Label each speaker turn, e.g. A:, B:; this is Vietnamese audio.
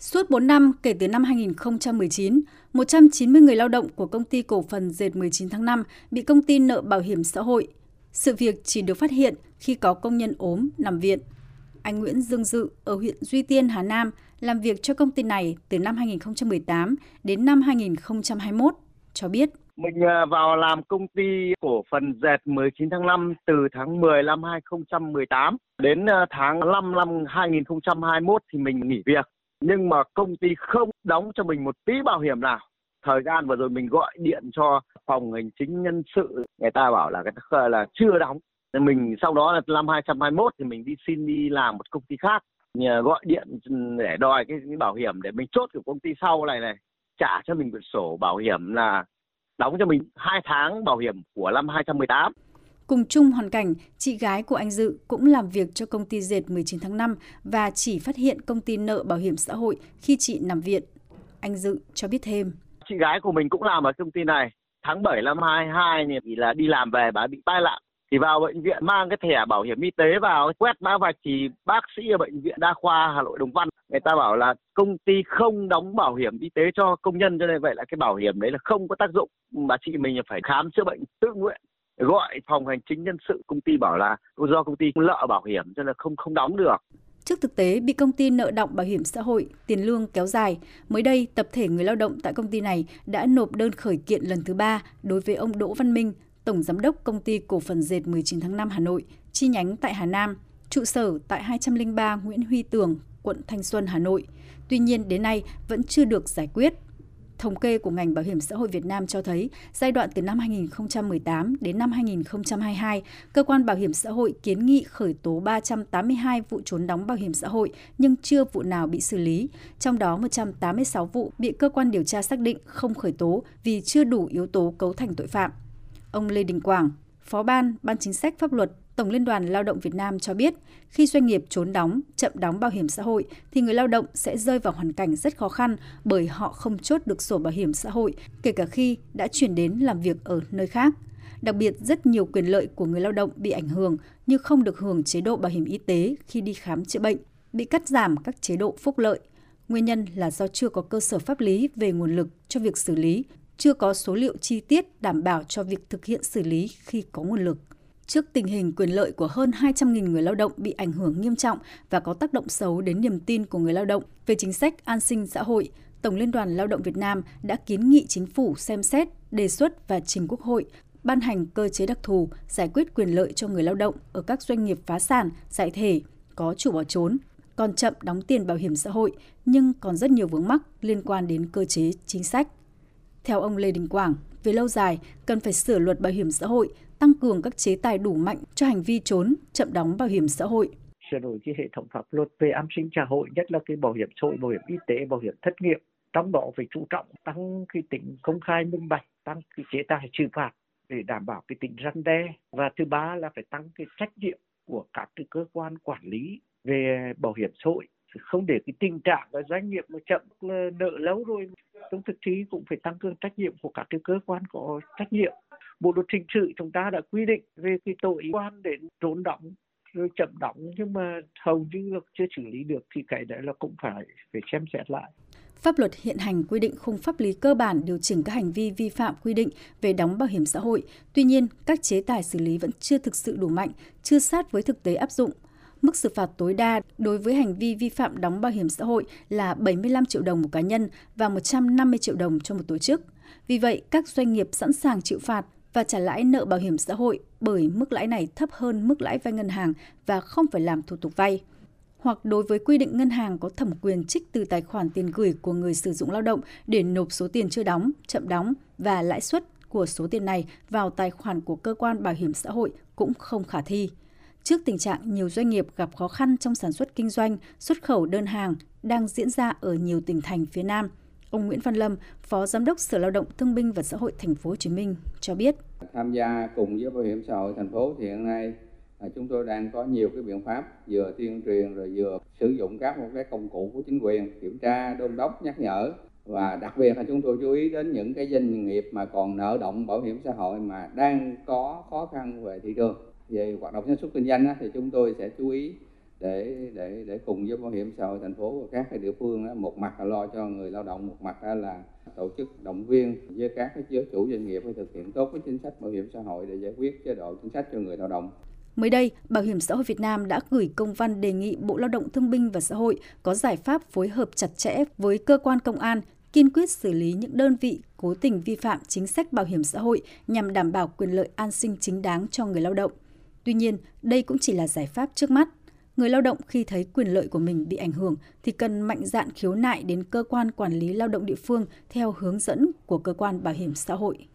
A: Suốt 4 năm kể từ năm 2019, 190 người lao động của công ty cổ phần dệt 19 tháng 5 bị công ty nợ bảo hiểm xã hội. Sự việc chỉ được phát hiện khi có công nhân ốm, nằm viện. Anh Nguyễn Dương Dự ở huyện Duy Tiên, Hà Nam làm việc cho công ty này từ năm 2018 đến năm 2021 cho biết.
B: Mình à, vào làm công ty cổ phần dệt 19 tháng 5 từ tháng 10 năm 2018 đến à, tháng 5 năm 2021 thì mình nghỉ việc. Nhưng mà công ty không đóng cho mình một tí bảo hiểm nào. Thời gian vừa rồi mình gọi điện cho phòng hành chính nhân sự, người ta bảo là cái là chưa đóng. Mình sau đó là năm 2021 thì mình đi xin đi làm một công ty khác nhờ gọi điện để đòi cái, cái bảo hiểm để mình chốt của công ty sau này này trả cho mình quyển sổ bảo hiểm là đóng cho mình 2 tháng bảo hiểm của năm 2018.
A: Cùng chung hoàn cảnh, chị gái của anh Dự cũng làm việc cho công ty dệt 19 tháng 5 và chỉ phát hiện công ty nợ bảo hiểm xã hội khi chị nằm viện. Anh Dự cho biết thêm.
B: Chị gái của mình cũng làm ở công ty này. Tháng 7 năm 22 thì là đi làm về bà bị tai nạn thì vào bệnh viện mang cái thẻ bảo hiểm y tế vào quét mã vạch thì bác sĩ ở bệnh viện đa khoa Hà Nội Đồng Văn người ta bảo là công ty không đóng bảo hiểm y tế cho công nhân cho nên vậy là cái bảo hiểm đấy là không có tác dụng mà chị mình phải khám chữa bệnh tự nguyện gọi phòng hành chính nhân sự công ty bảo là do công ty lợ bảo hiểm cho nên không không đóng được
A: Trước thực tế bị công ty nợ động bảo hiểm xã hội, tiền lương kéo dài, mới đây tập thể người lao động tại công ty này đã nộp đơn khởi kiện lần thứ ba đối với ông Đỗ Văn Minh, Tổng Giám đốc Công ty Cổ phần Dệt 19 tháng 5 Hà Nội, chi nhánh tại Hà Nam, trụ sở tại 203 Nguyễn Huy Tường, quận Thanh Xuân, Hà Nội. Tuy nhiên đến nay vẫn chưa được giải quyết. Thống kê của ngành bảo hiểm xã hội Việt Nam cho thấy, giai đoạn từ năm 2018 đến năm 2022, cơ quan bảo hiểm xã hội kiến nghị khởi tố 382 vụ trốn đóng bảo hiểm xã hội nhưng chưa vụ nào bị xử lý, trong đó 186 vụ bị cơ quan điều tra xác định không khởi tố vì chưa đủ yếu tố cấu thành tội phạm. Ông Lê Đình Quảng, Phó ban Ban Chính sách Pháp luật Tổng Liên đoàn Lao động Việt Nam cho biết, khi doanh nghiệp trốn đóng, chậm đóng bảo hiểm xã hội thì người lao động sẽ rơi vào hoàn cảnh rất khó khăn bởi họ không chốt được sổ bảo hiểm xã hội, kể cả khi đã chuyển đến làm việc ở nơi khác. Đặc biệt, rất nhiều quyền lợi của người lao động bị ảnh hưởng như không được hưởng chế độ bảo hiểm y tế khi đi khám chữa bệnh, bị cắt giảm các chế độ phúc lợi. Nguyên nhân là do chưa có cơ sở pháp lý về nguồn lực cho việc xử lý chưa có số liệu chi tiết đảm bảo cho việc thực hiện xử lý khi có nguồn lực. Trước tình hình quyền lợi của hơn 200.000 người lao động bị ảnh hưởng nghiêm trọng và có tác động xấu đến niềm tin của người lao động về chính sách an sinh xã hội, Tổng Liên đoàn Lao động Việt Nam đã kiến nghị chính phủ xem xét, đề xuất và trình Quốc hội ban hành cơ chế đặc thù giải quyết quyền lợi cho người lao động ở các doanh nghiệp phá sản, giải thể, có chủ bỏ trốn, còn chậm đóng tiền bảo hiểm xã hội nhưng còn rất nhiều vướng mắc liên quan đến cơ chế chính sách. Theo ông Lê Đình Quảng, về lâu dài, cần phải sửa luật bảo hiểm xã hội, tăng cường các chế tài đủ mạnh cho hành vi trốn, chậm đóng bảo hiểm xã hội.
C: Sửa đổi cái hệ thống pháp luật về an sinh xã hội, nhất là cái bảo hiểm xã hội, bảo hiểm y tế, bảo hiểm thất nghiệp. Trong đó phải chú trọng tăng cái tính công khai minh bạch, tăng cái chế tài xử phạt để đảm bảo cái tính răn đe. Và thứ ba là phải tăng cái trách nhiệm của các cái cơ quan quản lý về bảo hiểm xã hội không để cái tình trạng là doanh nghiệp mà chậm nợ lâu rồi trong thực thi cũng phải tăng cường trách nhiệm của các cái cơ quan có trách nhiệm. Bộ luật hình sự chúng ta đã quy định về cái tội quan đến trốn đóng rồi chậm đóng nhưng mà hầu như chưa xử lý được thì cái đấy là cũng phải phải xem xét lại.
A: Pháp luật hiện hành quy định khung pháp lý cơ bản điều chỉnh các hành vi vi phạm quy định về đóng bảo hiểm xã hội. Tuy nhiên, các chế tài xử lý vẫn chưa thực sự đủ mạnh, chưa sát với thực tế áp dụng – Mức xử phạt tối đa đối với hành vi vi phạm đóng bảo hiểm xã hội là 75 triệu đồng một cá nhân và 150 triệu đồng cho một tổ chức. Vì vậy, các doanh nghiệp sẵn sàng chịu phạt và trả lãi nợ bảo hiểm xã hội bởi mức lãi này thấp hơn mức lãi vay ngân hàng và không phải làm thủ tục vay. Hoặc đối với quy định ngân hàng có thẩm quyền trích từ tài khoản tiền gửi của người sử dụng lao động để nộp số tiền chưa đóng, chậm đóng và lãi suất của số tiền này vào tài khoản của cơ quan bảo hiểm xã hội cũng không khả thi. Trước tình trạng nhiều doanh nghiệp gặp khó khăn trong sản xuất kinh doanh, xuất khẩu đơn hàng đang diễn ra ở nhiều tỉnh thành phía Nam, ông Nguyễn Văn Lâm, Phó Giám đốc Sở Lao động Thương binh và Xã hội Thành phố Hồ Chí Minh cho biết:
D: Tham gia cùng với Bảo hiểm xã hội thành phố thì hiện nay à, chúng tôi đang có nhiều cái biện pháp vừa tuyên truyền rồi vừa sử dụng các một cái công cụ của chính quyền kiểm tra đôn đốc nhắc nhở. Và đặc biệt là chúng tôi chú ý đến những cái doanh nghiệp mà còn nợ động bảo hiểm xã hội mà đang có khó khăn về thị trường về hoạt động sản xuất kinh doanh thì chúng tôi sẽ chú ý để để để cùng với bảo hiểm xã hội thành phố và các cái địa phương một mặt là lo cho người lao động một mặt là tổ chức động viên với các cái giới chủ doanh nghiệp phải thực hiện tốt cái chính sách bảo hiểm xã hội để giải quyết chế độ chính sách cho người lao động
A: Mới đây, Bảo hiểm xã hội Việt Nam đã gửi công văn đề nghị Bộ Lao động Thương binh và Xã hội có giải pháp phối hợp chặt chẽ với cơ quan công an, kiên quyết xử lý những đơn vị cố tình vi phạm chính sách bảo hiểm xã hội nhằm đảm bảo quyền lợi an sinh chính đáng cho người lao động. Tuy nhiên, đây cũng chỉ là giải pháp trước mắt. Người lao động khi thấy quyền lợi của mình bị ảnh hưởng thì cần mạnh dạn khiếu nại đến cơ quan quản lý lao động địa phương theo hướng dẫn của cơ quan bảo hiểm xã hội.